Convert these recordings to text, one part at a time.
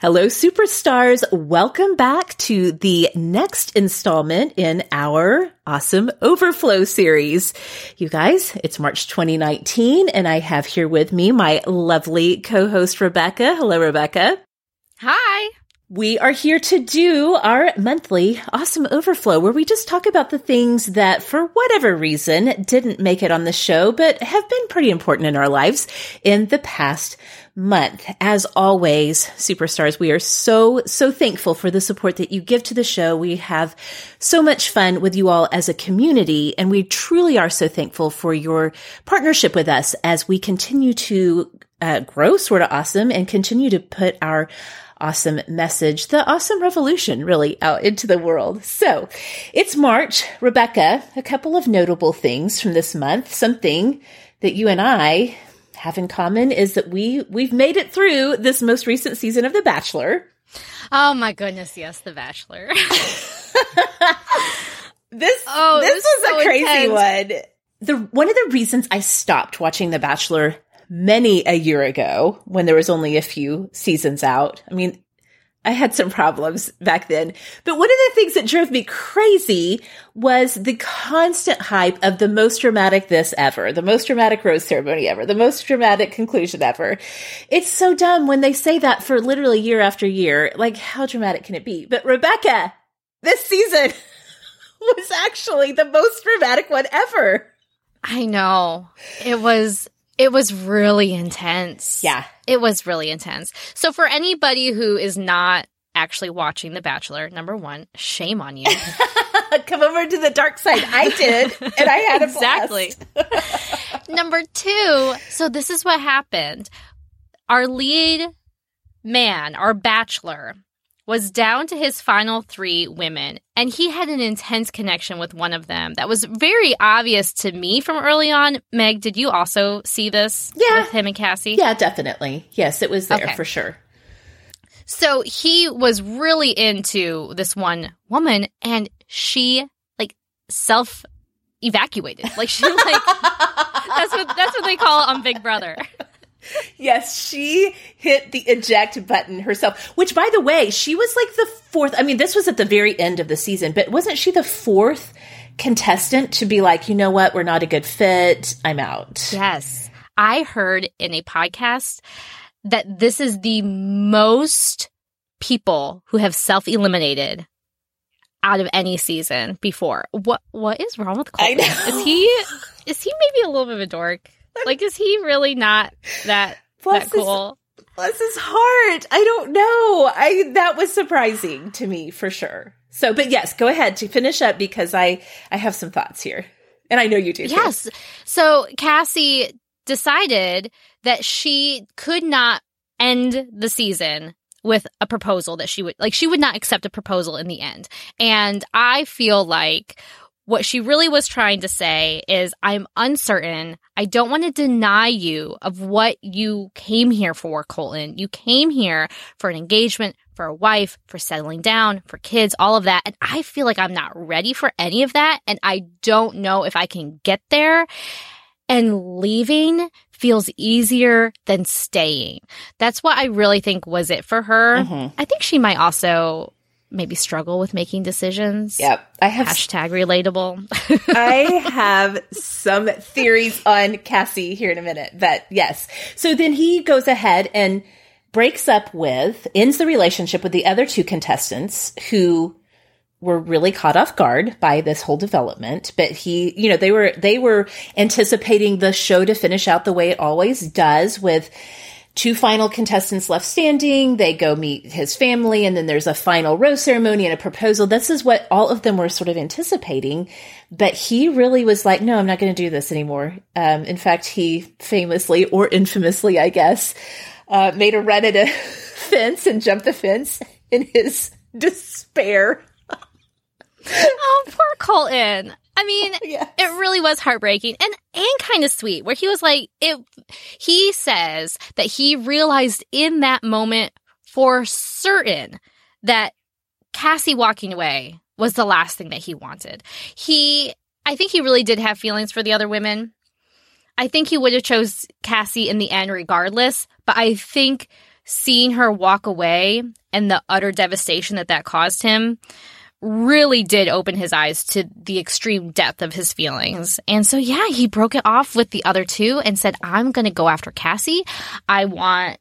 Hello, superstars. Welcome back to the next installment in our awesome overflow series. You guys, it's March 2019 and I have here with me my lovely co-host Rebekah. Hello, Rebekah. Hi. We are here to do our monthly awesome overflow where we just talk about the things that for whatever reason didn't make it on the show, but have been pretty important in our lives in the past month. As always, superstars, we are so, so thankful for the support that you give to the show. We have so much fun with you all as a community, and we truly are so thankful for your partnership with us as we continue to uh, grow sort of awesome and continue to put our awesome message, the awesome revolution really out into the world. So it's March. Rebekah, a couple of notable things from this month, something that you and I have in common is that we we've made it through this most recent season of The Bachelor. Oh my goodness, yes, The Bachelor. this oh, this was so a crazy intense. one. The one of the reasons I stopped watching The Bachelor many a year ago when there was only a few seasons out. I mean, I had some problems back then. But one of the things that drove me crazy was the constant hype of the most dramatic this ever, the most dramatic rose ceremony ever, the most dramatic conclusion ever. It's so dumb when they say that for literally year after year. Like, how dramatic can it be? But Rebekah, this season was actually the most dramatic one ever. I know. It was it was really intense. Yeah. It was really intense. So for anybody who is not actually watching The Bachelor, number one, shame on you. Come over to the dark side. I did, and I had exactly. number two, so this is what happened. Our lead man, our bachelor, was down to his final three women, and he had an intense connection with one of them that was very obvious to me from early on. Meg, did you also see this? Yeah. With him and Cassie? Yeah, definitely. Yes, it was there okay. for sure. So he was really into this one woman, and she like self evacuated. Like she like that's what that's what they call it on Big Brother yes, she hit the eject button herself, which by the way, she was like the fourth. I mean, this was at the very end of the season, but wasn't she the fourth contestant to be like, you know what, we're not a good fit, I'm out? Yes. I heard in a podcast that this is the most people who have self eliminated out of any season before. What what is wrong with Colton? Is he is he maybe a little bit of a dork? Like, is he really not that that cool? His, bless his heart. I don't know. I that was surprising to me for sure. So, but yes, go ahead to finish up because I I have some thoughts here, and I know you do. Too. Yes. So Cassie decided that she could not end the season with a proposal that she would like she would not accept a proposal in the end. And I feel like what she really was trying to say is, I'm uncertain. I don't want to deny you of what you came here for, Colton. You came here for an engagement, for a wife, for settling down, for kids, all of that. And I feel like I'm not ready for any of that. And I don't know if I can get there. And leaving feels easier than staying. That's what I really think was it for her. Mm-hmm. I think she might also maybe struggle with making decisions. Yep. I have hashtag relatable. I have some theories on Cassie here in a minute, but yes. So then he goes ahead and breaks up with, ends the relationship with the other two contestants who were really caught off guard by this whole development but he you know they were they were anticipating the show to finish out the way it always does with two final contestants left standing. They go meet his family, and then there's a final rose ceremony and a proposal. This is what all of them were sort of anticipating. But he really was like, no, I'm not going to do this anymore. Um, in fact, he famously or infamously, I guess, uh, made a run at a fence and jumped the fence in his despair. oh, poor Colton. I mean, yes. it really was heartbreaking and and kind of sweet where he was like it he says that he realized in that moment for certain that Cassie walking away was the last thing that he wanted. He I think he really did have feelings for the other women. I think he would have chose Cassie in the end regardless, but I think seeing her walk away and the utter devastation that that caused him really did open his eyes to the extreme depth of his feelings. And so, yeah, he broke it off with the other two and said, I'm going to go after Cassie. I want,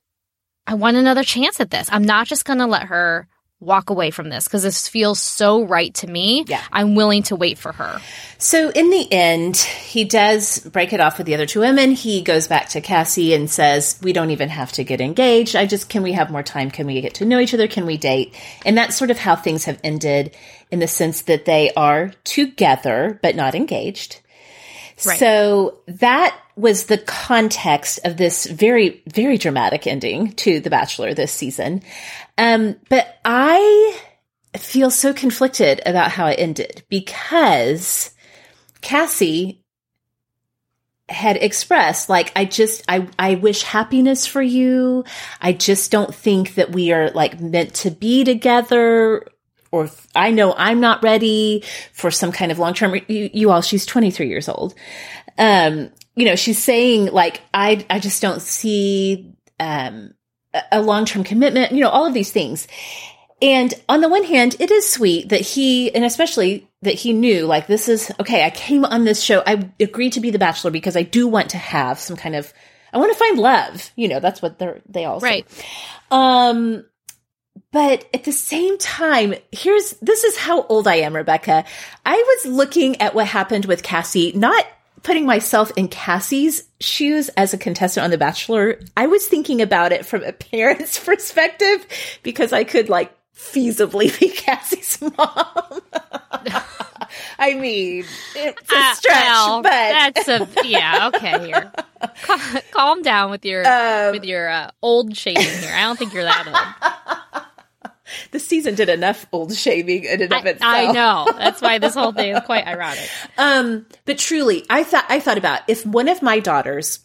I want another chance at this. I'm not just going to let her walk away from this because this feels so right to me. Yeah. I'm willing to wait for her. So in the end, he does break it off with the other two women. He goes back to Cassie and says, "We don't even have to get engaged. I just can we have more time? Can we get to know each other? Can we date?" And that's sort of how things have ended in the sense that they are together but not engaged. Right. So that was the context of this very, very dramatic ending to The Bachelor this season. Um, but I feel so conflicted about how it ended because Cassie had expressed like I just I I wish happiness for you. I just don't think that we are like meant to be together or I know I'm not ready for some kind of long term. You, you, all, she's 23 years old. Um, you know, she's saying like, I, I just don't see, um, a long term commitment, you know, all of these things. And on the one hand, it is sweet that he, and especially that he knew, like, this is okay. I came on this show. I agreed to be the bachelor because I do want to have some kind of, I want to find love. You know, that's what they're, they all say. Um, but at the same time, here's this is how old I am, Rebekah. I was looking at what happened with Cassie, not putting myself in Cassie's shoes as a contestant on The Bachelor. I was thinking about it from a parent's perspective because I could like feasibly be Cassie's mom. I mean, it's a Uh, stretch, well, but that's a yeah. Okay, here, Cal- calm down with your Um, with your uh, old shaming here. I don't think you're that old. the season did enough old shaming in and of I, itself. I know. That's why this whole thing is quite ironic. Um, but truly, I thought I thought about if one of my daughters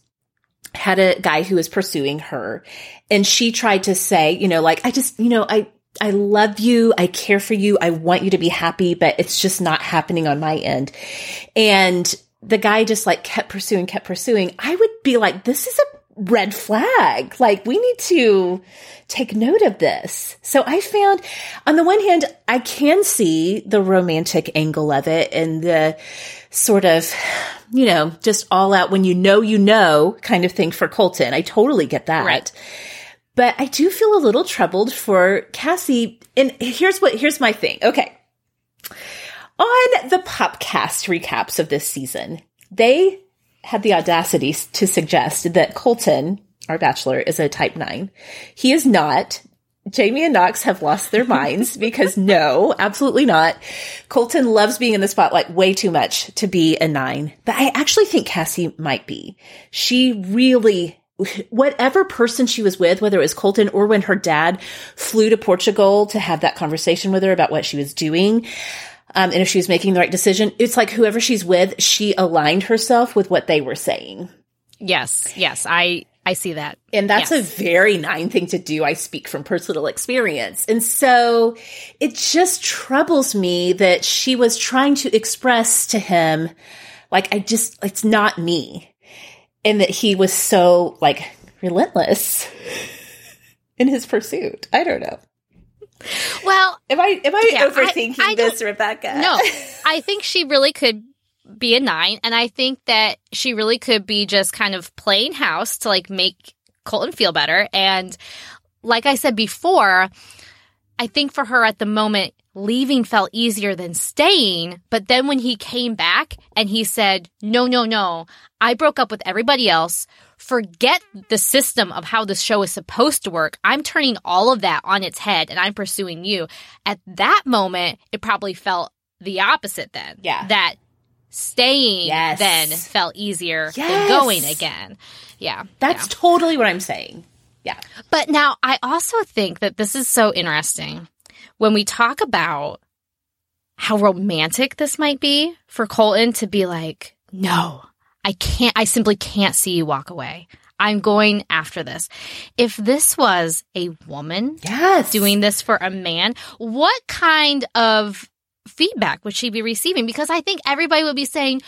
had a guy who was pursuing her and she tried to say, you know, like I just, you know, I I love you, I care for you, I want you to be happy, but it's just not happening on my end. And the guy just like kept pursuing, kept pursuing. I would be like, this is a red flag. Like we need to take note of this. So I found on the one hand, I can see the romantic angle of it and the sort of, you know, just all out when you know, you know kind of thing for Colton. I totally get that. Right. But I do feel a little troubled for Cassie. And here's what, here's my thing. Okay. On the Popcast recaps of this season, they had the audacity to suggest that Colton, our bachelor, is a type nine. He is not. Jamie and Knox have lost their minds because no, absolutely not. Colton loves being in the spotlight way too much to be a nine, but I actually think Cassie might be. She really whatever person she was with, whether it was Colton or when her dad flew to Portugal to have that conversation with her about what she was doing, um, and if she was making the right decision, it's like whoever she's with, she aligned herself with what they were saying. Yes, yes, I I see that. And that's Yes. a very nine thing to do. I speak from personal experience. And so it just troubles me that she was trying to express to him, like, I just, it's not me. And that he was so, like, relentless in his pursuit. I don't know. Well, Am I, am I Yeah, overthinking I don't- this, Rebekah? no, I think she really could be a nine, and I think that she really could be just kind of playing house to like make Colton feel better. And like I said before, I think for her at the moment, leaving felt easier than staying. But then when he came back and he said, No, no, no, I broke up with everybody else. Forget the system of how the show is supposed to work. I'm turning all of that on its head and I'm pursuing you. At that moment, it probably felt the opposite then. Yeah. That staying Yes. then felt easier than going again. Yeah. That's yeah. totally what I'm saying. Yeah. But now I also think that this is so interesting when we talk about how romantic this might be for Colton to be like, no, I can't, I simply can't see you walk away. I'm going after this. If this was a woman Yes. doing this for a man, what kind of feedback would she be receiving? Because I think everybody would be saying,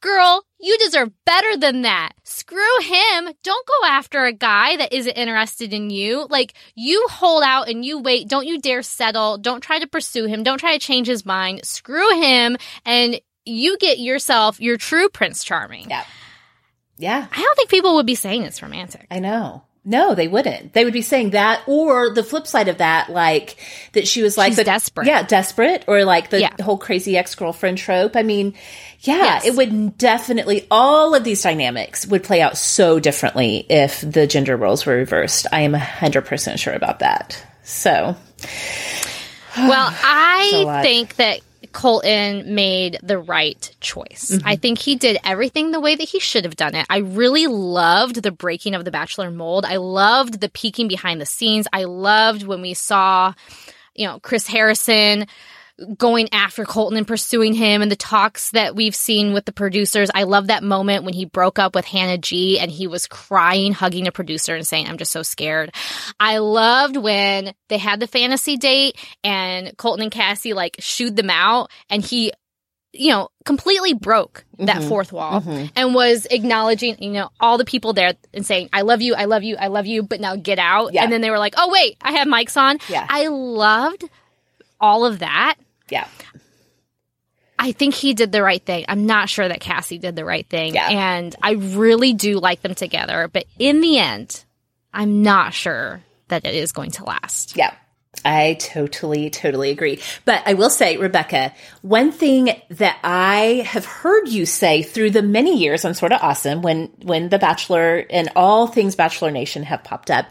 Girl, you deserve better than that. Screw him. Don't go after a guy that isn't interested in you. Like, you hold out and you wait. Don't you dare settle. Don't try to pursue him. Don't try to change his mind. Screw him and you get yourself your true Prince Charming. Yeah. Yeah. I don't think people would be saying it's romantic. I know. No, they wouldn't. They would be saying that, or the flip side of that, like that she was like She's the, desperate. Yeah, desperate, or like the Yeah. whole crazy ex girlfriend trope. I mean, yeah, Yes. it would definitely. All of these dynamics would play out so differently if the gender roles were reversed. I am hundred percent sure about that. So, Well, I think that Colton made the right choice. Mm-hmm. I think he did everything the way that he should have done it. I really loved the breaking of the Bachelor mold. I loved the peeking behind the scenes. I loved when we saw, you know, Chris Harrison going after Colton and pursuing him and the talks that we've seen with the producers. I love that moment when he broke up with Hannah G and he was crying, hugging a producer and saying, I'm just so scared. I loved when they had the fantasy date and Colton and Cassie like shooed them out and he you know, completely broke that Mhm. fourth wall Mhm. and was acknowledging, you know, all the people there and saying, I love you, I love you, I love you, but now get out. Yeah. And then they were like, oh, wait, I have mics on. Yeah. I loved all of that. Yeah, I think he did the right thing. I'm not sure that Cassie did the right thing. Yeah. And I really do like them together. But in the end, I'm not sure that it is going to last. yeah. I totally, totally agree. But I will say, Rebekah, one thing that I have heard you say through the many years on Sort of Awesome, when when The Bachelor and all things Bachelor Nation have popped up,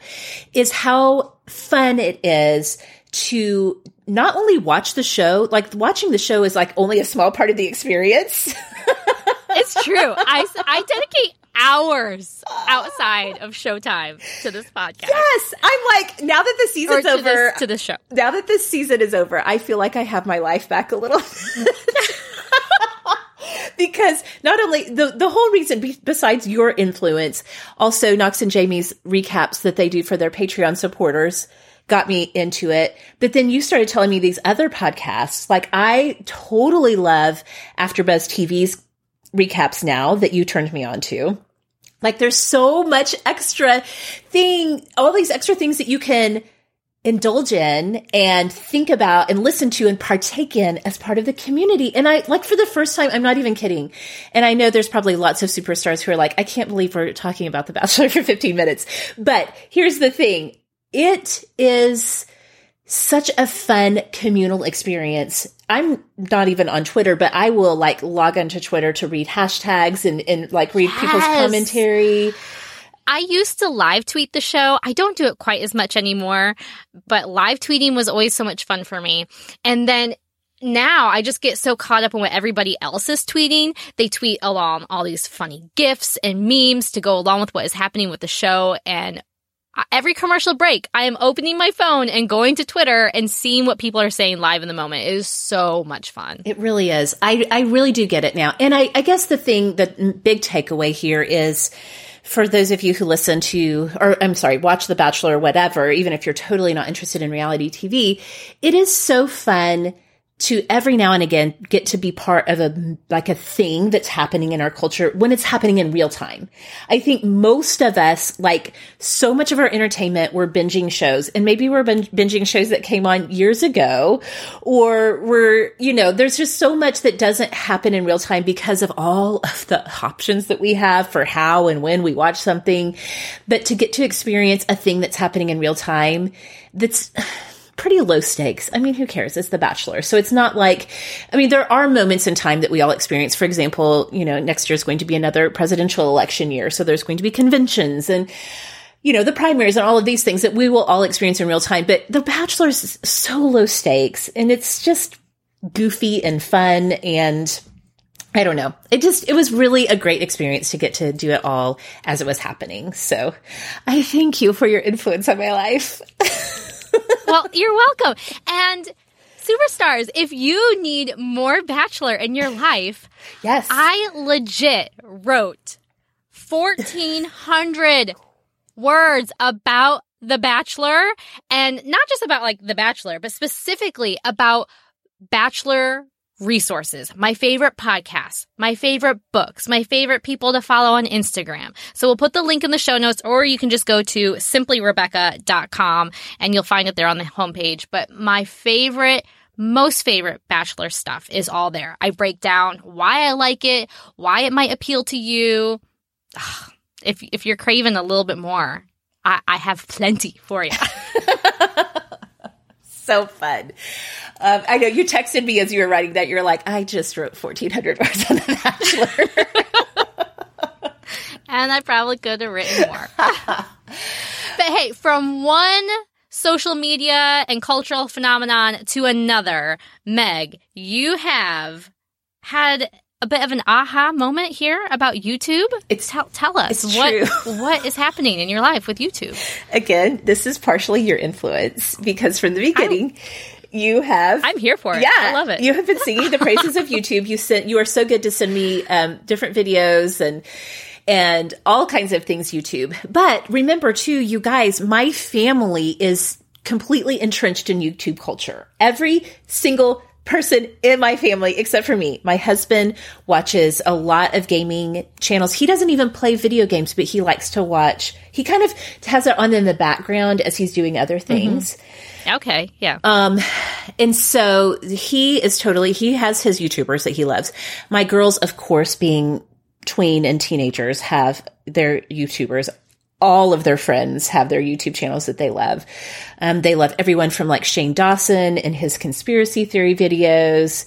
is how fun it is to not only watch the show, like watching the show is like only a small part of the experience. It's true. I, I dedicate hours outside of showtime to this podcast. yes, I'm like now that the season's to over, this, to the show. now that this season is over, I feel like I have my life back a little. because not only the the whole reason be, besides your influence, also Knox and Jamie's recaps that they do for their Patreon supporters got me into it. But then you started telling me these other podcasts. Like I totally love AfterBuzz TV's recaps now that you turned me on to. Like there's so much extra thing, all these extra things that you can indulge in and think about and listen to and partake in as part of the community. And I like for the first time, I'm not even kidding. And I know there's probably lots of superstars who are like, I can't believe we're talking about The Bachelor for 15 minutes. But here's the thing. It is such a fun communal experience. I'm not even on Twitter, but I will like log onto Twitter to read hashtags and, and like read people's commentary. I used to live tweet the show. I don't do it quite as much anymore, but live tweeting was always so much fun for me. And then now I just get so caught up in what everybody else is tweeting. They tweet along all these funny gifs and memes to go along with what is happening with the show. And every commercial break, I am opening my phone and going to Twitter and seeing what people are saying live in the moment. It is so much fun. It really is. I, I really do get it now. And I, I guess the thing, the big takeaway here is for those of you who listen to, or I'm sorry, watch The Bachelor or whatever, even if you're totally not interested in reality TV, it is so fun to every now and again get to be part of a like a thing that's happening in our culture when it's happening in real time. I think most of us like so much of our entertainment we're binging shows and maybe we're bin- binging shows that came on years ago or we're you know there's just so much that doesn't happen in real time because of all of the options that we have for how and when we watch something but to get to experience a thing that's happening in real time that's pretty low stakes. I mean, who cares? It's The Bachelor. So it's not like, I mean, there are moments in time that we all experience. For example, you know, next year is going to be another presidential election year. So there's going to be conventions and, you know, the primaries and all of these things that we will all experience in real time. But The Bachelor is so low stakes and it's just goofy and fun and I don't know. It just, it was really a great experience to get to do it all as it was happening. So I thank you for your influence on my life. well, you're welcome. And superstars, if you need more Bachelor in your life, Yes. I legit wrote 1,400 words about The Bachelor and not just about like The Bachelor, but specifically about Bachelor resources, my favorite podcasts, my favorite books, my favorite people to follow on Instagram. So we'll put the link in the show notes or you can just go to simplyrebecca.com and you'll find it there on the homepage. But my favorite most favorite bachelor stuff is all there. I break down why I like it, why it might appeal to you. If if you're craving a little bit more, I, I have plenty for you. so fun. Um, I know you texted me as you were writing that. You're like, I just wrote 1,400 words on The Bachelor. and I probably could have written more. but hey, from one social media and cultural phenomenon to another, Meg, you have had a bit of an aha moment here about YouTube. It's tell, tell us what what is happening in your life with YouTube. Again, this is partially your influence because from the beginning. I- you have. I'm here for it. Yeah, I love it. You have been singing the praises of YouTube. You sent. You are so good to send me um, different videos and and all kinds of things YouTube. But remember too, you guys, my family is completely entrenched in YouTube culture. Every single person in my family except for me. My husband watches a lot of gaming channels. He doesn't even play video games, but he likes to watch. He kind of has it on in the background as he's doing other mm-hmm. things. Mm-hmm. Okay, yeah. Um, and so he is totally, he has his YouTubers that he loves. My girls, of course, being tween and teenagers, have their YouTubers. All of their friends have their YouTube channels that they love. Um, they love everyone from like Shane Dawson and his conspiracy theory videos,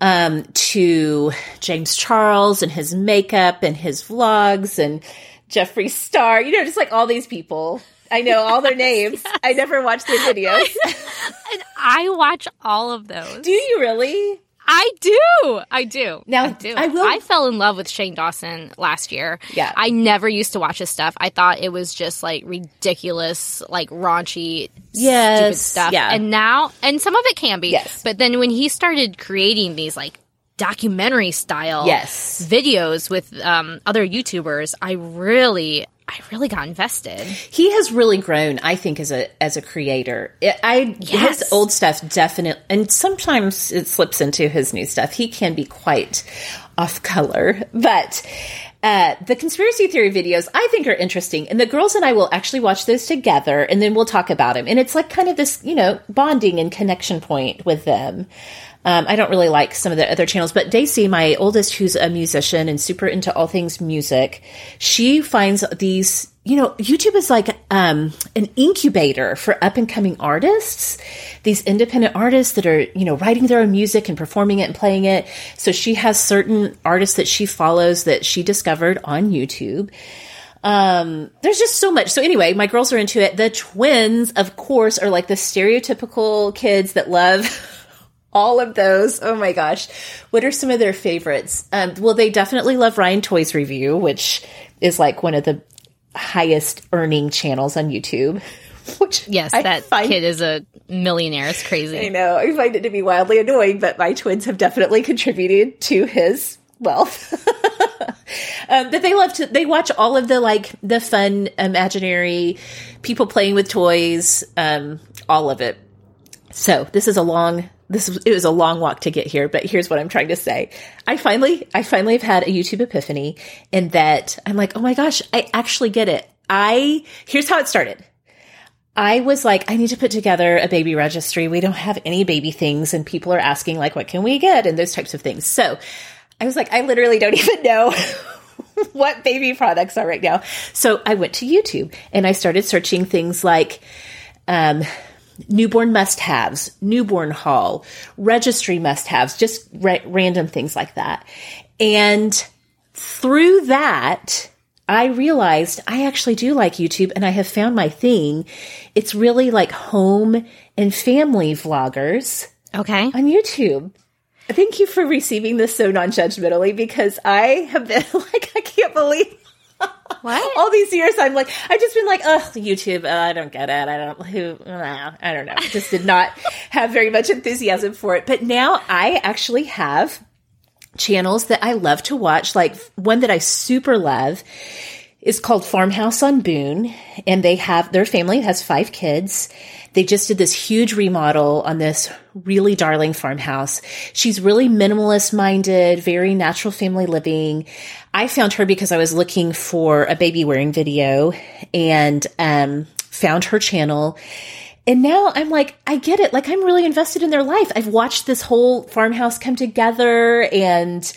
um, to James Charles and his makeup and his vlogs and Jeffree Star, you know, just like all these people I know all their names. yes. I never watched their videos. and I watch all of those. Do you really? I do. I do. Now I do. I will. I fell in love with Shane Dawson last year. Yeah. I never used to watch his stuff. I thought it was just like ridiculous, like raunchy, yes, stupid stuff. Yeah. And now, and some of it can be. Yes. But then when he started creating these like documentary style yes. videos with um, other YouTubers, I really I really got invested. He has really grown, I think, as a as a creator. I yes. his old stuff definitely, and sometimes it slips into his new stuff. He can be quite off color, but uh, the conspiracy theory videos I think are interesting, and the girls and I will actually watch those together, and then we'll talk about them. And it's like kind of this, you know, bonding and connection point with them. Um, I don't really like some of the other channels, but Daisy, my oldest, who's a musician and super into all things music, she finds these. You know, YouTube is like um, an incubator for up and coming artists. These independent artists that are, you know, writing their own music and performing it and playing it. So she has certain artists that she follows that she discovered on YouTube. Um, there's just so much. So anyway, my girls are into it. The twins, of course, are like the stereotypical kids that love all of those. Oh my gosh. What are some of their favorites? Um, well, they definitely love Ryan Toys Review, which is like one of the highest earning channels on YouTube. Which yes, I that find, kid is a millionaire. It's crazy. I know. I find it to be wildly annoying, but my twins have definitely contributed to his wealth. um, but they love to. They watch all of the like the fun, imaginary people playing with toys. Um, all of it. So this is a long this it was a long walk to get here, but here's what I'm trying to say. I finally, I finally have had a YouTube epiphany in that I'm like, oh my gosh, I actually get it. I, here's how it started. I was like, I need to put together a baby registry. We don't have any baby things and people are asking like, what can we get? And those types of things. So I was like, I literally don't even know what baby products are right now. So I went to YouTube and I started searching things like, um, newborn must haves, newborn haul, registry must haves, just ra- random things like that. And through that, I realized I actually do like YouTube and I have found my thing. It's really like home and family vloggers. Okay. On YouTube. Thank you for receiving this so non judgmentally because I have been like, I can't believe what? All these years, I'm like, I've just been like, ugh, YouTube. Uh, I don't get it. I don't who. I don't know. Just did not have very much enthusiasm for it. But now I actually have channels that I love to watch. Like one that I super love is called Farmhouse on Boone, and they have their family has five kids. They just did this huge remodel on this really darling farmhouse. She's really minimalist minded, very natural family living. I found her because I was looking for a baby wearing video and um, found her channel. And now I'm like, I get it. Like, I'm really invested in their life. I've watched this whole farmhouse come together and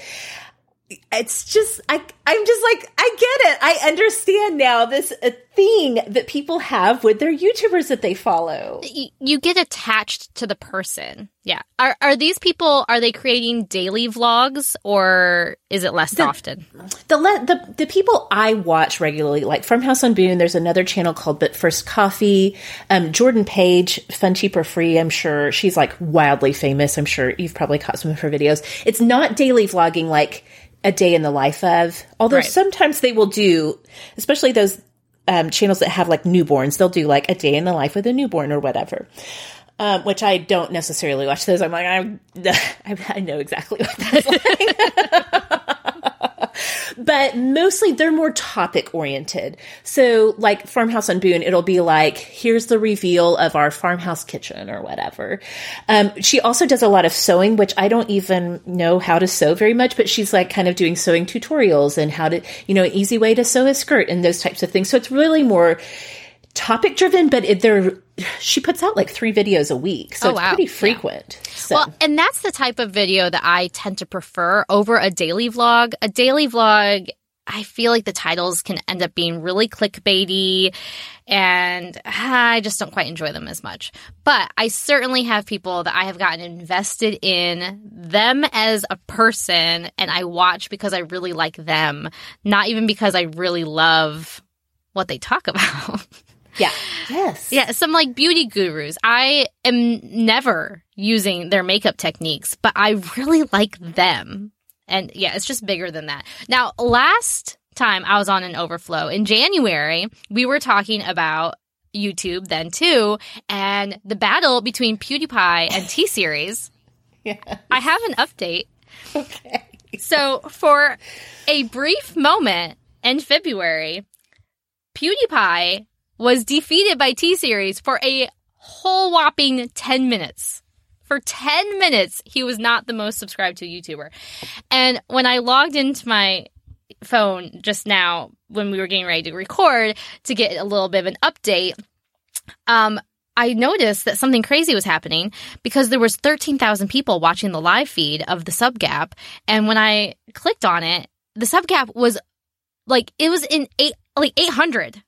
it's just I I'm just like I get it. I understand now this uh, thing that people have with their YouTubers that they follow. You, you get attached to the person. Yeah. Are are these people are they creating daily vlogs or is it less the, often? The, the the people I watch regularly like Farmhouse on Boone, there's another channel called But First Coffee. Um, Jordan Page, Fun Cheap or Free, I'm sure she's like wildly famous. I'm sure you've probably caught some of her videos. It's not daily vlogging like a day in the life of. Although right. sometimes they will do, especially those um, channels that have like newborns, they'll do like a day in the life of a newborn or whatever. Um, which I don't necessarily watch those. I'm like, I'm, I know exactly what that's like. but mostly they're more topic oriented. So, like Farmhouse on Boone, it'll be like, here's the reveal of our farmhouse kitchen or whatever. Um, she also does a lot of sewing, which I don't even know how to sew very much, but she's like kind of doing sewing tutorials and how to, you know, an easy way to sew a skirt and those types of things. So it's really more topic driven, but it, they're she puts out like three videos a week, so oh, it's wow. pretty frequent. Yeah. So. Well, and that's the type of video that I tend to prefer over a daily vlog. A daily vlog, I feel like the titles can end up being really clickbaity, and ah, I just don't quite enjoy them as much. But I certainly have people that I have gotten invested in them as a person, and I watch because I really like them, not even because I really love what they talk about. Yeah. Yes. Yeah. Some like beauty gurus. I am never using their makeup techniques, but I really like them. And yeah, it's just bigger than that. Now, last time I was on an overflow in January, we were talking about YouTube then too, and the battle between PewDiePie and T Series. yes. I have an update. Okay. So, for a brief moment in February, PewDiePie was defeated by T Series for a whole whopping 10 minutes. For 10 minutes, he was not the most subscribed to YouTuber. And when I logged into my phone just now, when we were getting ready to record to get a little bit of an update, um, I noticed that something crazy was happening because there was 13,000 people watching the live feed of the sub gap. And when I clicked on it, the sub gap was like, it was in eight, like 800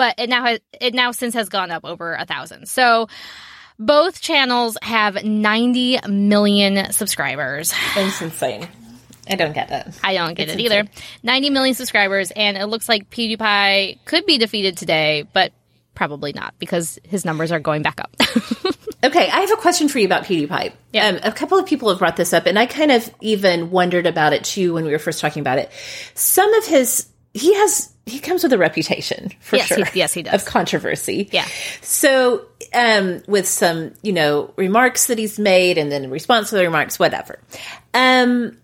but it now has it now since has gone up over a thousand. So both channels have 90 million subscribers. That's insane. I don't get it. I don't get it's it insane. either. 90 million subscribers, and it looks like PewDiePie could be defeated today, but probably not because his numbers are going back up. okay, I have a question for you about PewDiePie. Yeah. Um, a couple of people have brought this up, and I kind of even wondered about it too when we were first talking about it. Some of his he has he comes with a reputation for yes, sure. He, yes, he does of controversy. Yeah. So, um, with some you know remarks that he's made, and then in response to the remarks, whatever. Um,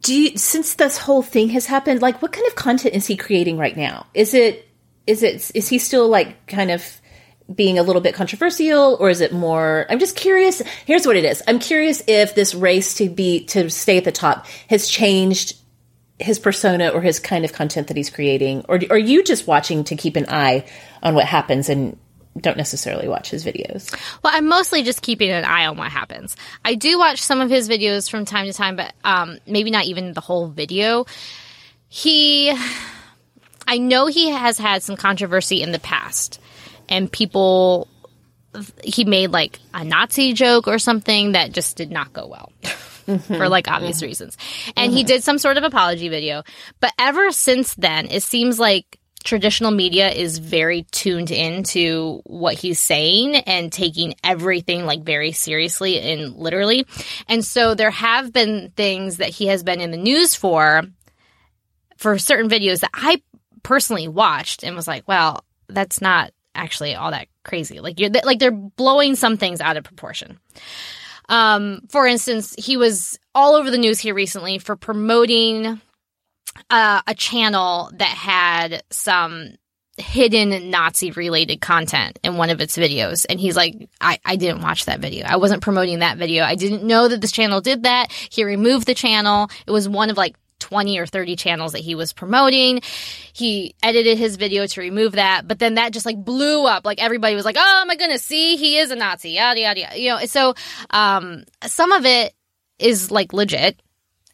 do you since this whole thing has happened, like what kind of content is he creating right now? Is it is it is he still like kind of being a little bit controversial or is it more i'm just curious here's what it is i'm curious if this race to be to stay at the top has changed his persona or his kind of content that he's creating, or are you just watching to keep an eye on what happens and don't necessarily watch his videos? Well, I'm mostly just keeping an eye on what happens. I do watch some of his videos from time to time, but um, maybe not even the whole video. He, I know he has had some controversy in the past, and people. He made like a Nazi joke or something that just did not go well. mm-hmm. for like obvious mm-hmm. reasons. And mm-hmm. he did some sort of apology video. But ever since then, it seems like traditional media is very tuned into what he's saying and taking everything like very seriously and literally. And so there have been things that he has been in the news for for certain videos that I personally watched and was like, well, that's not actually all that crazy. Like you're like they're blowing some things out of proportion. Um, for instance, he was all over the news here recently for promoting uh, a channel that had some hidden Nazi related content in one of its videos. And he's like, I, I didn't watch that video. I wasn't promoting that video. I didn't know that this channel did that. He removed the channel. It was one of like 20 or 30 channels that he was promoting. He edited his video to remove that, but then that just like blew up. Like everybody was like, oh my goodness, see, he is a Nazi, yada, yada, yada. You know, so, um, some of it is like legit.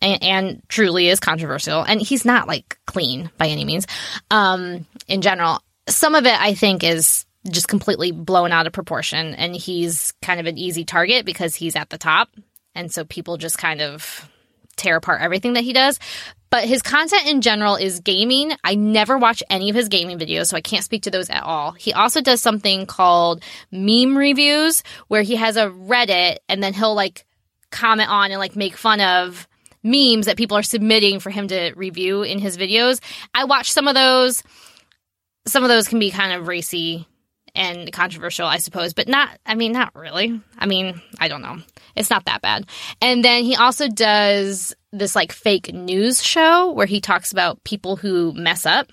And, and truly is controversial, and he's not like clean by any means. Um, in general, some of it I think is just completely blown out of proportion, and he's kind of an easy target because he's at the top, and so people just kind of tear apart everything that he does. But his content in general is gaming. I never watch any of his gaming videos, so I can't speak to those at all. He also does something called meme reviews, where he has a Reddit and then he'll like comment on and like make fun of memes that people are submitting for him to review in his videos. I watch some of those. Some of those can be kind of racy and controversial, I suppose, but not, I mean, not really. I mean, I don't know. It's not that bad. And then he also does this like fake news show where he talks about people who mess up.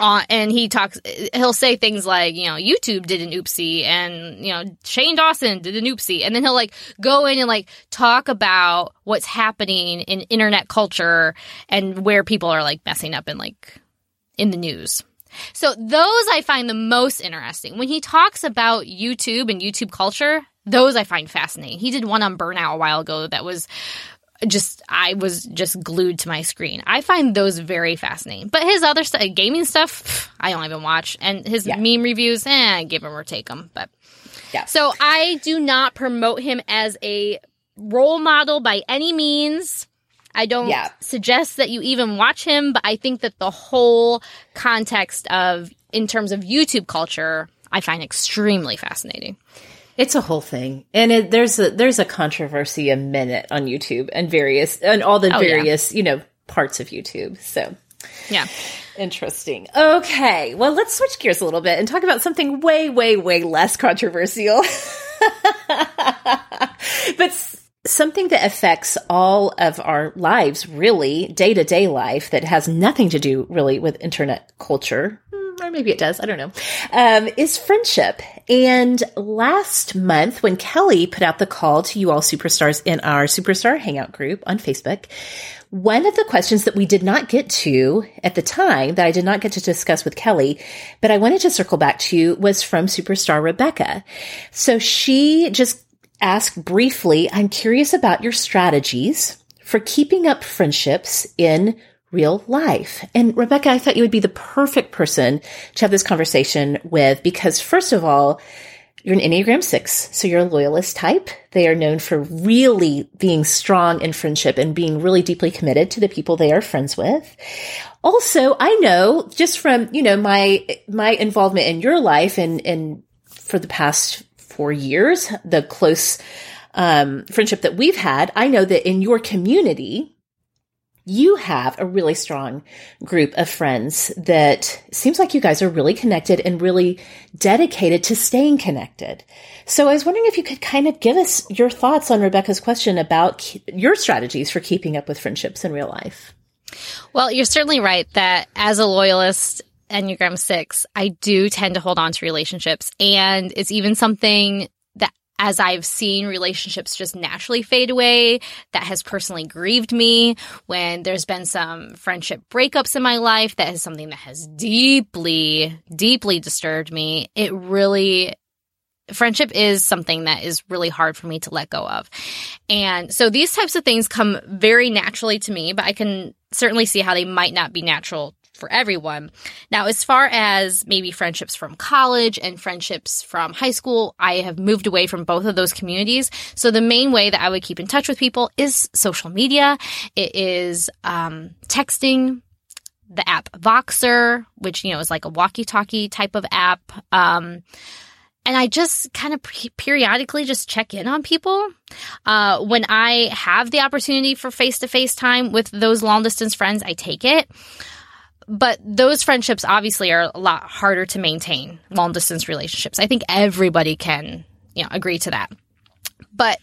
Uh, and he talks, he'll say things like, you know, YouTube did an oopsie and, you know, Shane Dawson did an oopsie. And then he'll like go in and like talk about what's happening in internet culture and where people are like messing up and like in the news. So those I find the most interesting. When he talks about YouTube and YouTube culture, those I find fascinating. He did one on burnout a while ago that was just I was just glued to my screen. I find those very fascinating. But his other stuff, gaming stuff, I don't even watch. And his yeah. meme reviews, eh, give him or take him. But yeah. So I do not promote him as a role model by any means. I don't yeah. suggest that you even watch him, but I think that the whole context of, in terms of YouTube culture, I find extremely fascinating. It's a whole thing, and it, there's a there's a controversy a minute on YouTube and various and all the oh, various yeah. you know parts of YouTube. So yeah. Interesting. Okay. Well, let's switch gears a little bit and talk about something way, way, way less controversial. but something that affects all of our lives, really, day to day life, that has nothing to do really with internet culture, hmm, or maybe it does, I don't know, um, is friendship. And last month, when Kelly put out the call to you all superstars in our Superstar Hangout group on Facebook, one of the questions that we did not get to at the time that I did not get to discuss with Kelly, but I wanted to circle back to was from superstar Rebecca. So she just ask briefly, I'm curious about your strategies for keeping up friendships in real life. And Rebekah, I thought you would be the perfect person to have this conversation with because first of all, you're an Enneagram six, so you're a loyalist type. They are known for really being strong in friendship and being really deeply committed to the people they are friends with. Also, I know just from, you know, my, my involvement in your life and, and for the past for years, the close um, friendship that we've had, I know that in your community, you have a really strong group of friends that seems like you guys are really connected and really dedicated to staying connected. So I was wondering if you could kind of give us your thoughts on Rebecca's question about your strategies for keeping up with friendships in real life. Well, you're certainly right that as a loyalist Enneagram 6, I do tend to hold on to relationships. And it's even something that, as I've seen relationships just naturally fade away, that has personally grieved me. When there's been some friendship breakups in my life, that is something that has deeply, deeply disturbed me. It really friendship is something that is really hard for me to let go of. And so these types of things come very naturally to me, but I can certainly see how they might not be natural for everyone. Now, as far as maybe friendships from college and friendships from high school, I have moved away from both of those communities. So the main way that I would keep in touch with people is social media. It is um, texting, the app Voxer, which you know is like a walkie-talkie type of app. Um, and I just kind of pre- periodically just check in on people. Uh, when I have the opportunity for face to face time with those long distance friends, I take it but those friendships obviously are a lot harder to maintain long distance relationships. I think everybody can, you know, agree to that. But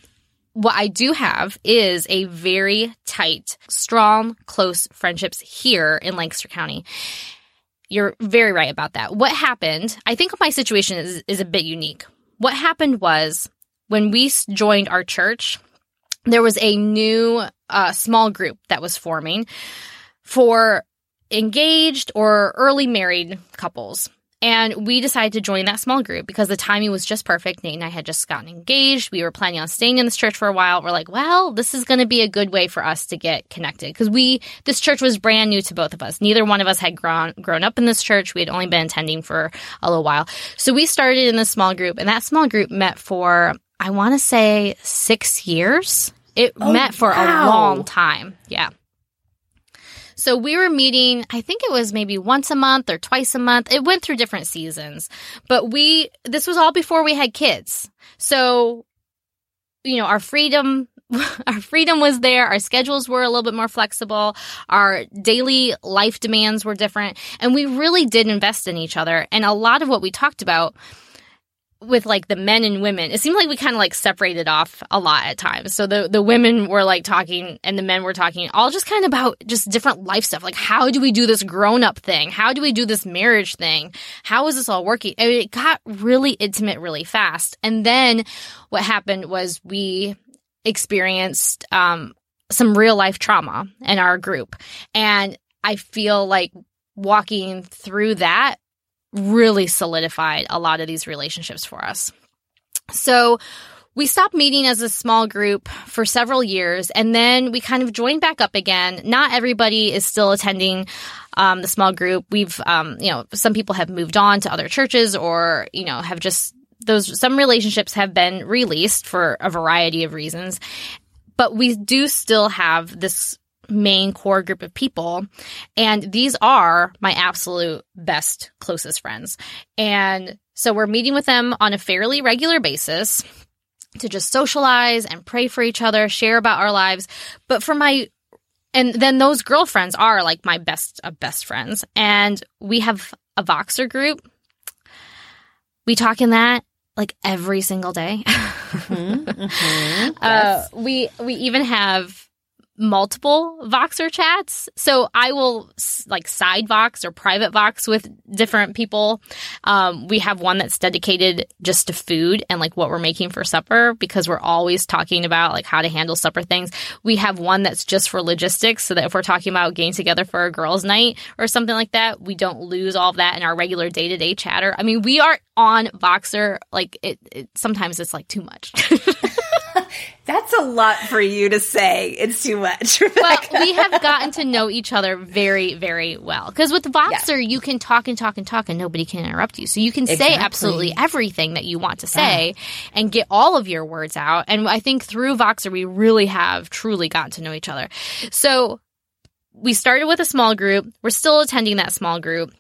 what I do have is a very tight, strong, close friendships here in Lancaster County. You're very right about that. What happened, I think my situation is, is a bit unique. What happened was when we joined our church, there was a new uh, small group that was forming for engaged or early married couples. And we decided to join that small group because the timing was just perfect. Nate and I had just gotten engaged. We were planning on staying in this church for a while. We're like, well, this is going to be a good way for us to get connected because we, this church was brand new to both of us. Neither one of us had grown, grown up in this church. We had only been attending for a little while. So we started in this small group and that small group met for, I want to say six years. It oh, met for wow. a long time. Yeah. So we were meeting, I think it was maybe once a month or twice a month. It went through different seasons, but we, this was all before we had kids. So, you know, our freedom, our freedom was there. Our schedules were a little bit more flexible. Our daily life demands were different and we really did invest in each other. And a lot of what we talked about with like the men and women, it seemed like we kind of like separated off a lot at times. So the the women were like talking and the men were talking all just kind of about just different life stuff. Like how do we do this grown up thing? How do we do this marriage thing? How is this all working? I mean, it got really intimate really fast. And then what happened was we experienced um, some real life trauma in our group, and I feel like walking through that really solidified a lot of these relationships for us. So we stopped meeting as a small group for several years and then we kind of joined back up again. Not everybody is still attending um, the small group. We've, um, you know, some people have moved on to other churches or, you know, have just, those, some relationships have been released for a variety of reasons. But we do still have this main core group of people. And these are my absolute best, closest friends. And so we're meeting with them on a fairly regular basis to just socialize and pray for each other, share about our lives. But for my and then those girlfriends are like my best of best friends. And we have a Voxer group. We talk in that like every single day. mm-hmm, mm-hmm, uh, yes. uh, we we even have multiple Voxer chats. So I will like side Vox or private Vox with different people. Um, we have one that's dedicated just to food and like what we're making for supper because we're always talking about like how to handle supper things. We have one that's just for logistics so that if we're talking about getting together for a girls' night or something like that, we don't lose all of that in our regular day to day chatter. I mean, we are on Voxer. Like it, it sometimes it's like too much. That's a lot for you to say. It's too much. Rebekah. Well, we have gotten to know each other very, very well. Because with Voxer, yeah. you can talk and talk and talk, and nobody can interrupt you. So you can exactly. say absolutely everything that you want to say yeah. and get all of your words out. And I think through Voxer, we really have truly gotten to know each other. So we started with a small group. We're still attending that small group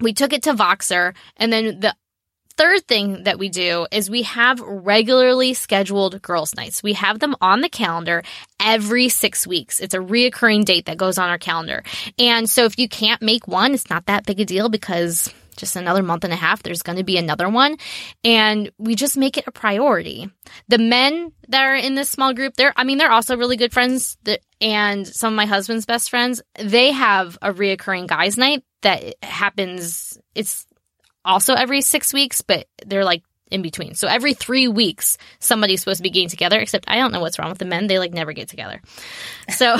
we took it to Voxer, and then the third thing that we do is we have regularly scheduled girls' nights. We have them on the calendar every six weeks. It's a reoccurring date that goes on our calendar. And so if you can't make one, it's not that big a deal because just another month and a half, there's going to be another one. And we just make it a priority. The men that are in this small group, they're, I mean, they're also really good friends. And some of my husband's best friends, they have a reoccurring guys' night that happens. It's also every six weeks, but they're like in between. So every three weeks, somebody's supposed to be getting together, except I don't know what's wrong with the men. They like never get together. So,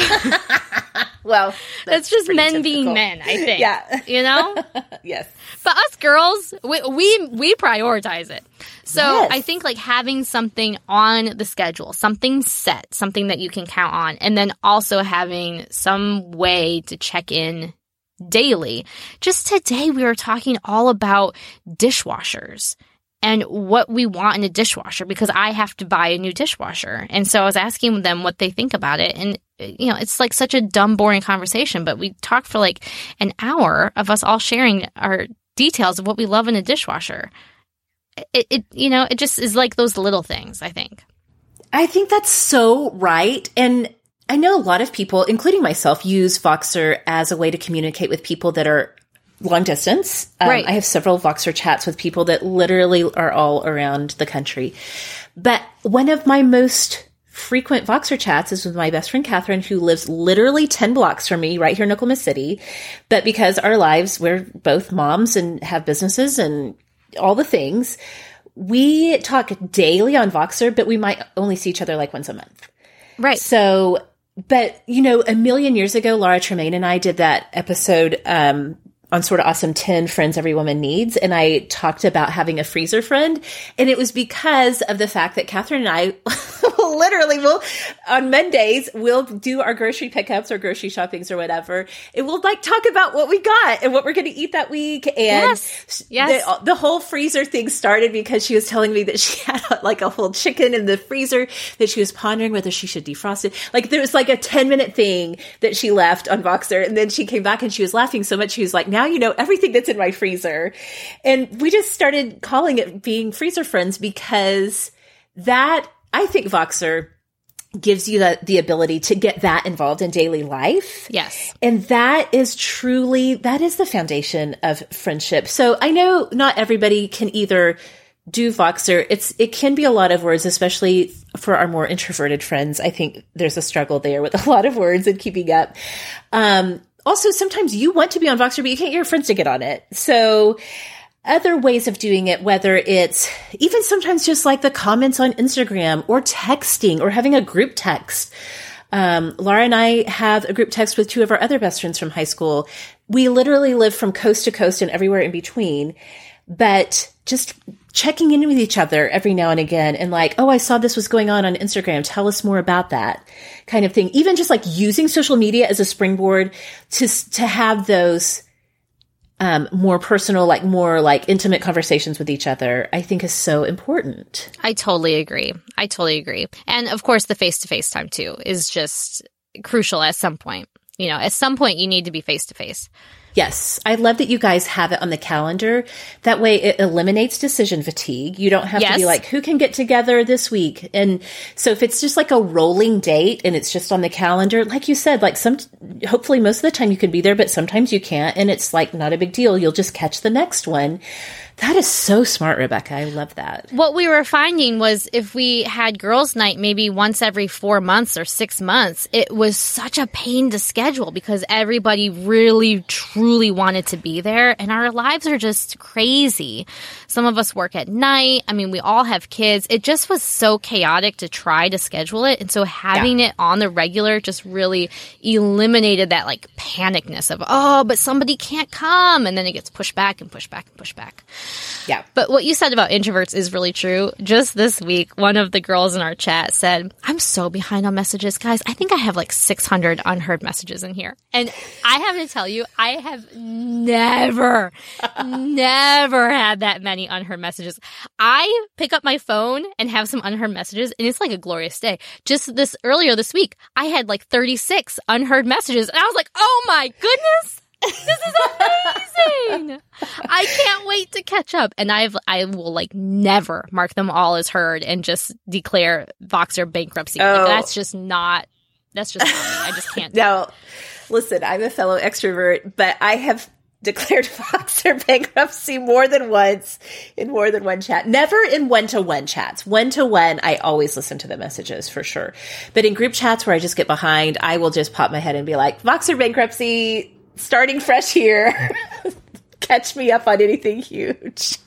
well, that's, just men typical. being men, I think. Yeah. You know? yes. But us girls, we, we, we prioritize it. So yes. I think like having something on the schedule, something set, something that you can count on, and then also having some way to check in daily. Just today, we were talking all about dishwashers and what we want in a dishwasher because I have to buy a new dishwasher. And so I was asking them what they think about it. And, you know, it's like such a dumb, boring conversation, but we talked for like an hour of us all sharing our details of what we love in a dishwasher. It, it you know, it just is like those little things, I think. I think that's so right. And I know a lot of people, including myself, use Voxer as a way to communicate with people that are long distance. Um, right. I have several Voxer chats with people that literally are all around the country. But one of my most frequent Voxer chats is with my best friend Catherine, who lives literally 10 blocks from me right here in Oklahoma City. But because our lives, we're both moms and have businesses and all the things, we talk daily on Voxer, but we might only see each other like once a month. Right. So, but you know, a million years ago, Laura Tremaine and I did that episode um, on sort of awesome 10 friends every woman needs. And I talked about having a freezer friend. And it was because of the fact that Catherine and I literally will, on Mondays, we'll do our grocery pickups or grocery shoppings or whatever. And we'll like talk about what we got and what we're going to eat that week. And Yes. Yes. The, the whole freezer thing started because she was telling me that she had like a whole chicken in the freezer that she was pondering whether she should defrost it. Like there was like a 10 minute thing that she left on Voxer. And then she came back and she was laughing so much. She was like, now you know everything that's in my freezer. And we just started calling it being freezer friends because that, I think Voxer gives you the, the ability to get that involved in daily life. Yes. And that is truly, that is the foundation of friendship. So I know not everybody can either do Voxer. It's, it can be a lot of words, especially for our more introverted friends. I think there's a struggle there with a lot of words and keeping up. Um, also, sometimes you want to be on Voxer, but you can't get your friends to get on it. So, other ways of doing it, whether it's even sometimes just like the comments on Instagram or texting or having a group text. Um, Laura and I have a group text with two of our other best friends from high school. We literally live from coast to coast and everywhere in between, but just checking in with each other every now and again and like, oh, I saw this was going on on Instagram. Tell us more about that kind of thing. Even just like using social media as a springboard to, to have those um, more personal, like more like intimate conversations with each other, I think is so important. I totally agree. I totally agree. And of course, the face to face time too is just crucial at some point. You know, at some point you need to be face to face. Yes, I love that you guys have it on the calendar. That way it eliminates decision fatigue. You don't have to be like, who can get together this week? And so if it's just like a rolling date and it's just on the calendar, like you said, like some, hopefully most of the time you can be there, but sometimes you can't. And it's like not a big deal. You'll just catch the next one. That is so smart, Rebekah. I love that. What we were finding was if we had girls' night maybe once every four months or six months, it was such a pain to schedule because everybody really, truly wanted to be there. And our lives are just crazy. Some of us work at night. I mean, we all have kids. It just was so chaotic to try to schedule it. And so having it on the regular just really eliminated that like panicness of, oh, but somebody can't come. And then it gets pushed back and pushed back and pushed back. Yeah. But what you said about introverts is really true. Just this week, one of the girls in our chat said, I'm so behind on messages. Guys, I think I have like 600 unheard messages in here. And I have to tell you, I have never, never had that many unheard messages. I pick up my phone and have some unheard messages, and it's like a glorious day. Just this earlier this week, I had like 36 unheard messages, and I was like, oh my goodness. This is amazing. I can't wait to catch up. And I've I will like never mark them all as heard and just declare Voxer bankruptcy. Like, Oh. that's just not that's just not me. I just can't. do it. Now, listen, I'm a fellow extrovert, but I have declared Voxer bankruptcy more than once in more than one chat. Never in one to one chats. One to one, I always listen to the messages for sure. But in group chats where I just get behind, I will just pop my head and be like, Voxer bankruptcy, starting fresh here. Catch me up on anything huge.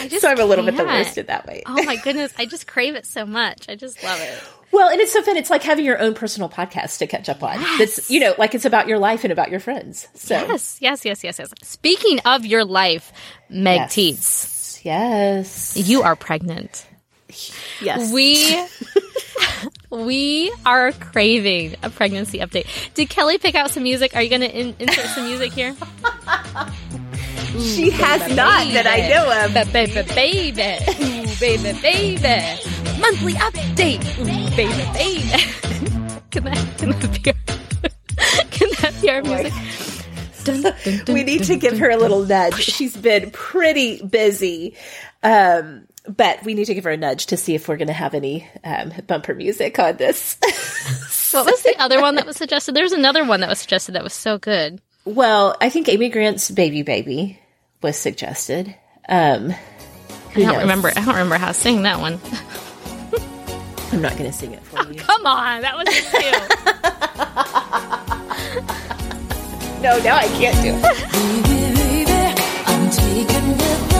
I just So I'm a little bit the can't. worst in that way. Oh my goodness, I just crave it so much. I just love it. Well, and it's so fun. It's like having your own personal podcast to catch up on. That's, you know, like it's about your life and about your friends. So, Yes, yes, yes, yes, yes. Speaking of your life, Meg Yes. Tietz, yes. you are pregnant. Yes. We we are craving a pregnancy update. Did Kelly pick out some music? Are you going to in- insert some music here? She has not that I know of. Ba- Baby, baby, Ooh, baby, baby. Monthly update. Ooh, baby, baby. Can that, can that be our, can that be our music? Dun, dun, dun, We need to give her a little nudge. She's been pretty busy. Um, but we need to give her a nudge to see if we're going to have any um, bumper music on this. What was the other one that was suggested? There's another one that was suggested that was so good. well, I think Amy Grant's Baby Baby was suggested. Um, I don't remember. I don't remember how to sing that one. I'm not going to sing it for you. Come on, that was too. no, now I can't do it.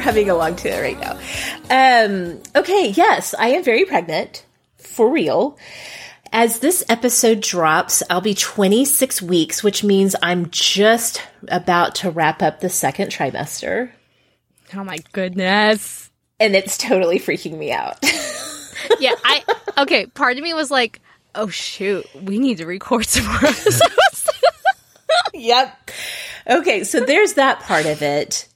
All of you are humming along to it right now. Um, okay, yes, I am very pregnant for real. As this episode drops, I'll be 26 weeks, which means I'm just about to wrap up the second trimester. Oh my goodness. And it's totally freaking me out. yeah, I okay, part of me was like, "Oh shoot, we need to record some more episodes." yep. Okay, so there's that part of it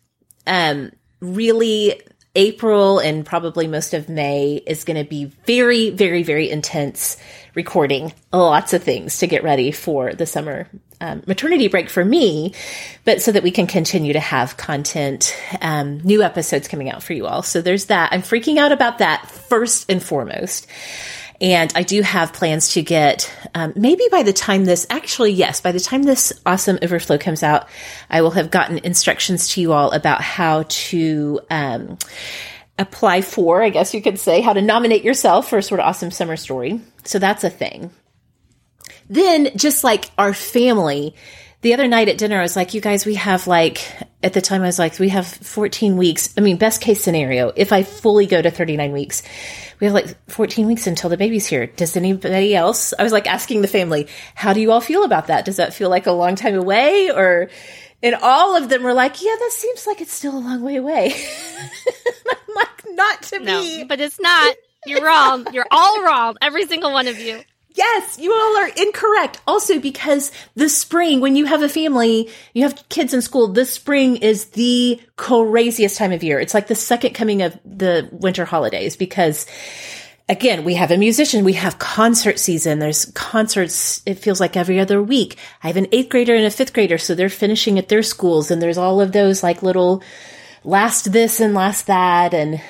um, really April and probably most of May is going to be very, very, very intense recording lots of things to get ready for the summer um, maternity break for me, but so that we can continue to have content, um, new episodes coming out for you all. So there's that. I'm freaking out about that first and foremost. And I do have plans to get, um, maybe by the time this, actually, yes, by the time this awesome overflow comes out, I will have gotten instructions to you all about how to, um, apply for, I guess you could say, how to nominate yourself for a sort of awesome summer story. So that's a thing. Then, just like our family, the other night at dinner, I was like, you guys, we have like, at the time, I was like, we have 14 weeks. I mean, best case scenario, if I fully go to 39 weeks, we have like 14 weeks until the baby's here. Does anybody else? I was like asking the family, how do you all feel about that? Does that feel like a long time away or, and all of them were like, yeah, that seems like it's still a long way away. I'm like, not to no, me. But it's not. You're wrong. You're all wrong. Every single one of you. Yes, you all are incorrect. Also, because the spring, when you have a family, you have kids in school, the spring is the craziest time of year. It's like the second coming of the winter holidays because again, we have a musician, we have concert season. There's concerts, it feels like every other week. I have an eighth grader and a fifth grader, so they're finishing at their schools, and there's all of those like little last this and last that. And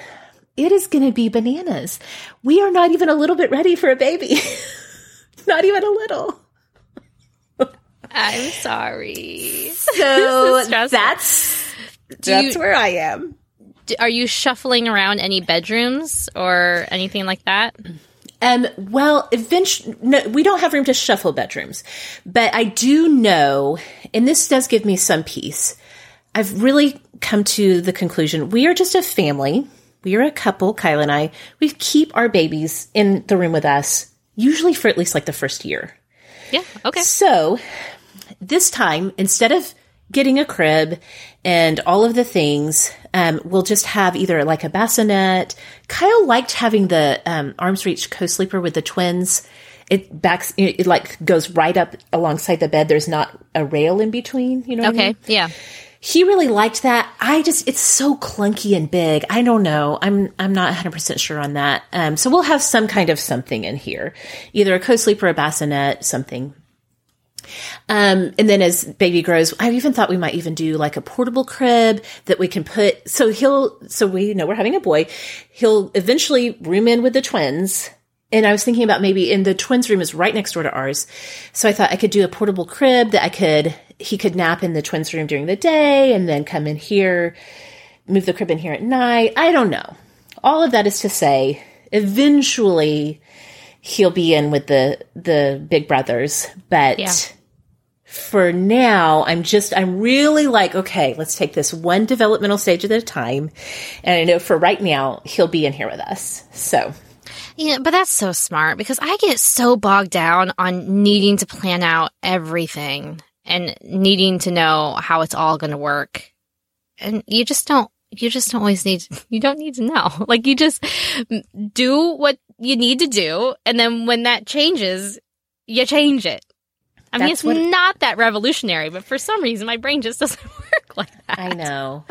it is going to be bananas. We are not even a little bit ready for a baby. Not even a little. I'm sorry. So that's that's you, where I am. Are you shuffling around any bedrooms or anything like that? Um, well, eventually, no, we don't have room to shuffle bedrooms, but I do know, and this does give me some peace. I've really come to the conclusion we are just a family. We are a couple, Kyle and I. We keep our babies in the room with us usually for at least like the first year. Yeah. Okay. So this time, instead of getting a crib and all of the things, um, we'll just have either like a bassinet. Kyle liked having the um, arms reach co-sleeper with the twins. It backs, it, it like goes right up alongside the bed. There's not a rail in between. You know. Okay. I mean? Yeah he really liked that. I just, it's so clunky and big. I don't know. I'm, I'm not 100% sure on that. Um, so we'll have some kind of something in here, either a co-sleeper, a bassinet, something. Um, and then as baby grows, I even thought we might even do like a portable crib that we can put. So he'll, so we know we're having a boy. He'll eventually room in with the twins and I was thinking about maybe in the twins room is right next door to ours. So I thought I could do a portable crib that I could, he could nap in the twins room during the day and then come in here, move the crib in here at night. I don't know. All of that is to say, eventually he'll be in with the, the big brothers, but yeah. for now, I'm just, I'm really like, okay, let's take this one developmental stage at a time. And I know for right now, he'll be in here with us. So yeah, but that's so smart because I get so bogged down on needing to plan out everything and needing to know how it's all going to work. And you just don't, you just don't always need, you don't need to know. Like you just do what you need to do. And then when that changes, you change it. I mean, it's not that revolutionary, but for some reason, my brain just doesn't work like that. I know.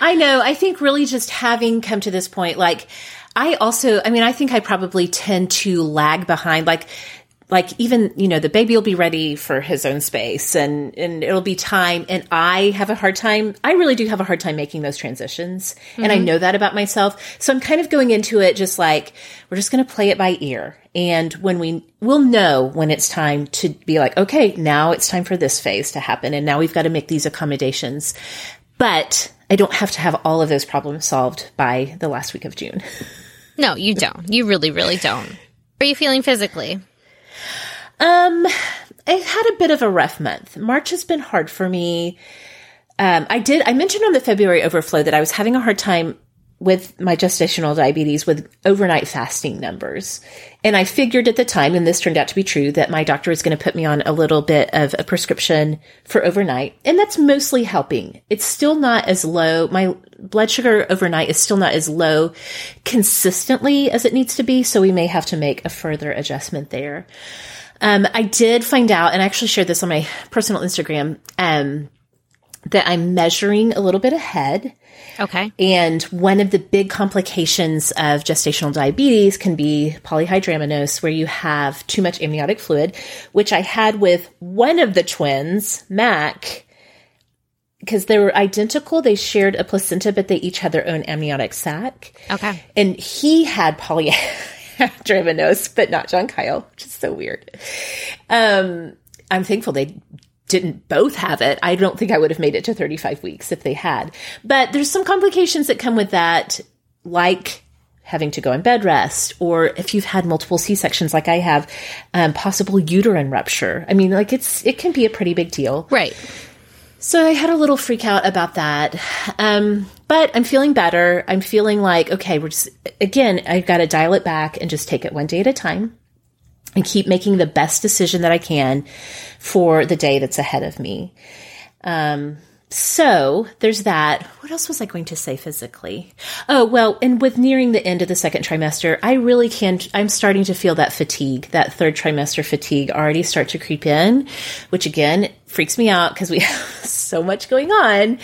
I know. I think really just having come to this point, like, I also, I mean, I think I probably tend to lag behind. Like, like even you know the baby will be ready for his own space and and it'll be time. And i have a hard time i really do have a hard time making those transitions. Mm-hmm. and i know that about myself. So i'm kind of going into it just like we're just going to play it by ear. And when we will know when it's time to be like okay now it's time for this phase to happen. And now we've got to make these accommodations. But i don't have to have all of those problems solved by the last week of june. No you don't. You really really don't. Are you feeling physically um, I had a bit of a rough month. March has been hard for me. Um, I did, I mentioned on the February overflow that I was having a hard time with my gestational diabetes with overnight fasting numbers. And I figured at the time, and this turned out to be true, that my doctor was going to put me on a little bit of a prescription for overnight. And that's mostly helping. It's still not as low. My blood sugar overnight is still not as low consistently as it needs to be. So we may have to make a further adjustment there. Um, I did find out, and I actually shared this on my personal Instagram, um, that I'm measuring a little bit ahead. Okay. And one of the big complications of gestational diabetes can be polyhydramnios, where you have too much amniotic fluid, which I had with one of the twins, Mac, because they were identical. They shared a placenta, but they each had their own amniotic sac. Okay. And he had poly. Dravanos, but not John Kyle, which is so weird. Um, I'm thankful they didn't both have it. I don't think I would have made it to 35 weeks if they had. But there's some complications that come with that, like having to go on bed rest, or if you've had multiple C sections like I have, um, possible uterine rupture. I mean, like it's it can be a pretty big deal, right? So I had a little freak out about that. Um, but I'm feeling better. I'm feeling like, okay, we're just, again, I've got to dial it back and just take it one day at a time and keep making the best decision that I can for the day that's ahead of me. Um, so there's that. What else was I going to say physically? Oh, well, and with nearing the end of the second trimester, I really can, I'm starting to feel that fatigue, that third trimester fatigue already start to creep in, which again freaks me out because we have so much going on.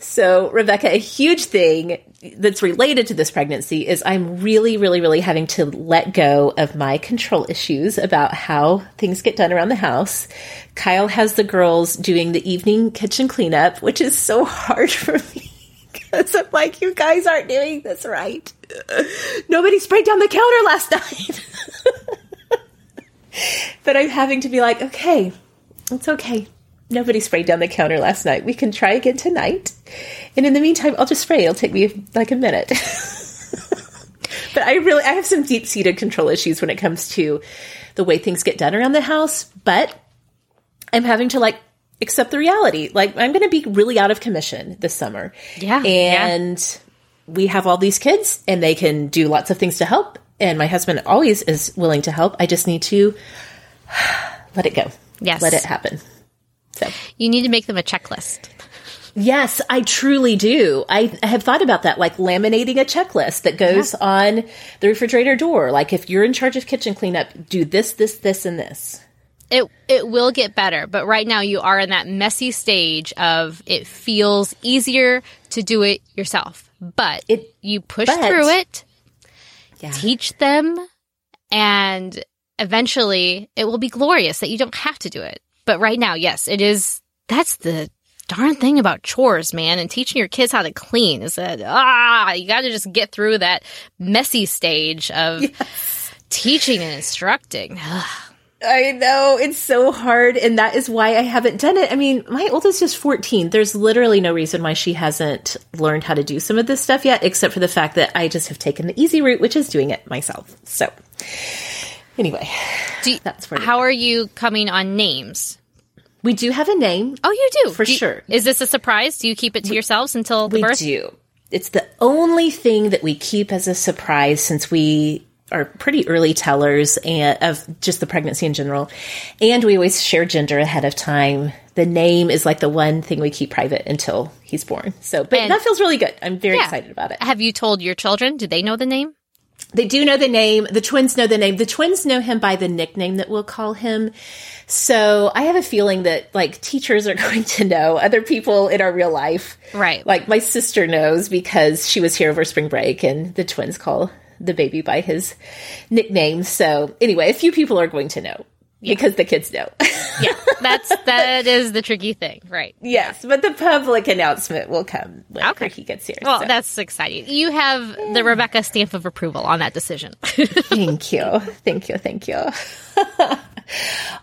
So, Rebekah, a huge thing that's related to this pregnancy is I'm really, really, really having to let go of my control issues about how things get done around the house. Kyle has the girls doing the evening kitchen cleanup, which is so hard for me because I'm like, you guys aren't doing this right. Nobody sprayed down the counter last night. but I'm having to be like, okay, it's okay nobody sprayed down the counter last night. We can try again tonight. And in the meantime, I'll just spray. It'll take me like a minute. but I really, I have some deep seated control issues when it comes to the way things get done around the house. But I'm having to like accept the reality. Like, I'm going to be really out of commission this summer. Yeah. And yeah. we have all these kids and they can do lots of things to help. And my husband always is willing to help. I just need to let it go. Yes. Let it happen. So you need to make them a checklist. Yes, I truly do. I have thought about that, like laminating a checklist that goes yeah. on the refrigerator door. Like if you're in charge of kitchen cleanup, do this, this, this, and this. It it will get better, but right now you are in that messy stage of it feels easier to do it yourself. But it, you push but, through it, yeah. teach them, and eventually it will be glorious that you don't have to do it. But right now, yes, it is. That's the darn thing about chores, man, and teaching your kids how to clean is that, ah, you got to just get through that messy stage of yes. teaching and instructing. I know it's so hard, and that is why I haven't done it. I mean, my oldest is 14. There's literally no reason why she hasn't learned how to do some of this stuff yet, except for the fact that I just have taken the easy route, which is doing it myself. So, anyway, you, that's where. How are you coming on names? We do have a name. Oh, you do for do you, sure. Is this a surprise? Do you keep it to yourselves until the we birth? Do. It's the only thing that we keep as a surprise since we are pretty early tellers and of just the pregnancy in general, and we always share gender ahead of time. The name is like the one thing we keep private until he's born. So, but and that feels really good. I'm very yeah. excited about it. Have you told your children? Do they know the name? They do know the name. The twins know the name. The twins know him by the nickname that we'll call him. So I have a feeling that like teachers are going to know other people in our real life. Right. Like my sister knows because she was here over spring break and the twins call the baby by his nickname. So anyway, a few people are going to know yeah. because the kids know. yeah, that's that is the tricky thing, right? Yes, but the public announcement will come when okay. he gets here. Well, so. that's exciting. You have the Rebekah stamp of approval on that decision. thank you, thank you, thank you.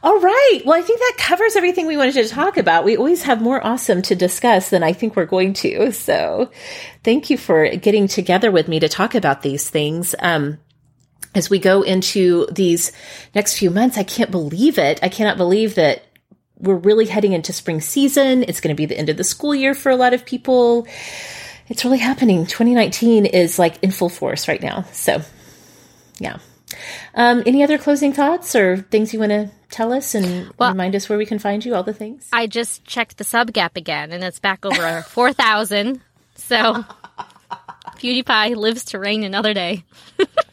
All right. Well, I think that covers everything we wanted to talk about. We always have more awesome to discuss than I think we're going to. So, thank you for getting together with me to talk about these things. Um, as we go into these next few months, I can't believe it. I cannot believe that we're really heading into spring season. It's going to be the end of the school year for a lot of people. It's really happening. 2019 is like in full force right now. So, yeah. Um, any other closing thoughts or things you want to tell us and well, remind us where we can find you? All the things. I just checked the sub gap again, and it's back over four thousand. So, PewDiePie lives to reign another day.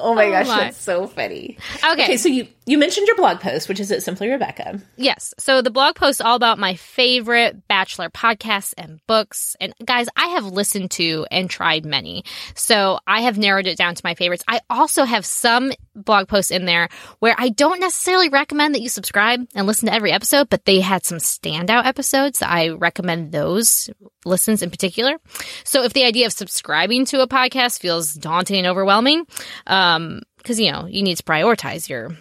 oh my oh gosh, my. that's so funny. Okay. Okay, so you you mentioned your blog post, which is at Simply Rebekah. Yes. So the blog post all about my favorite Bachelor podcasts and books. And guys, I have listened to and tried many. So I have narrowed it down to my favorites. I also have some blog posts in there where I don't necessarily recommend that you subscribe and listen to every episode, but they had some standout episodes. I recommend those listens in particular. So if the idea of subscribing to a podcast feels daunting and overwhelming, um, because you know you need to prioritize your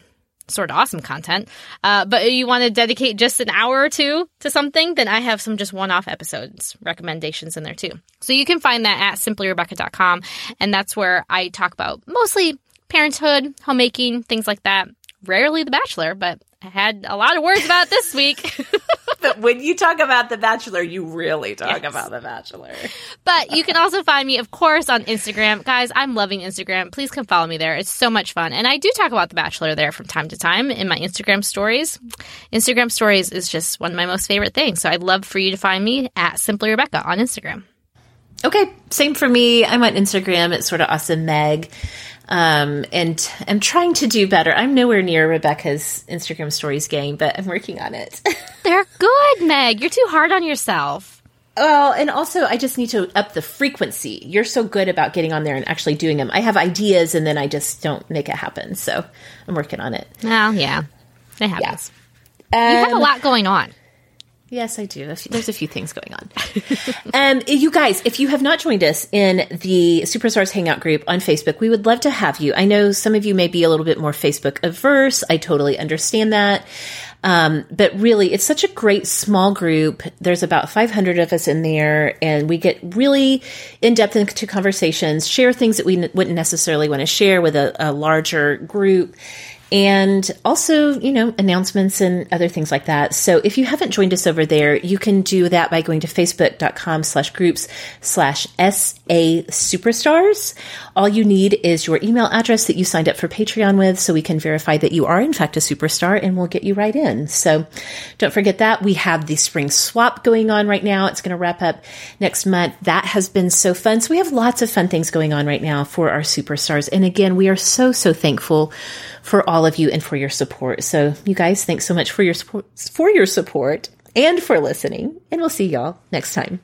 sort of awesome content, uh, but you want to dedicate just an hour or two to something, then I have some just one off episodes recommendations in there too. So you can find that at simplyrebekah.com. And that's where I talk about mostly parenthood, homemaking, things like that. Rarely The Bachelor, but I had a lot of words about this week. but when you talk about The Bachelor, you really talk yes. about The Bachelor. but you can also find me, of course, on Instagram. Guys, I'm loving Instagram. Please come follow me there. It's so much fun. And I do talk about The Bachelor there from time to time in my Instagram stories. Instagram stories is just one of my most favorite things. So I'd love for you to find me at Simply Rebekah on Instagram. Okay, same for me. I'm on Instagram. It's sort of awesome Meg. Um, and I'm trying to do better. I'm nowhere near Rebekah's Instagram stories game, but I'm working on it. They're good, Meg. You're too hard on yourself. Well, and also I just need to up the frequency. You're so good about getting on there and actually doing them. I have ideas and then I just don't make it happen. So I'm working on it. Well, yeah, it happens. Yeah. Um, you have a um, lot going on. Yes, I do. There's a few things going on. um, you guys, if you have not joined us in the Superstars Hangout group on Facebook, we would love to have you. I know some of you may be a little bit more Facebook averse. I totally understand that. Um, but really, it's such a great small group. There's about 500 of us in there, and we get really in depth into conversations, share things that we n- wouldn't necessarily want to share with a, a larger group and also, you know, announcements and other things like that. So if you haven't joined us over there, you can do that by going to facebook.com slash groups slash SA superstars. All you need is your email address that you signed up for Patreon with so we can verify that you are in fact a superstar and we'll get you right in. So don't forget that. We have the spring swap going on right now. It's going to wrap up next month. That has been so fun. So we have lots of fun things going on right now for our superstars. And again, we are so, so thankful for all of you and for your support. So you guys, thanks so much for your support, for your support and for listening. And we'll see y'all next time.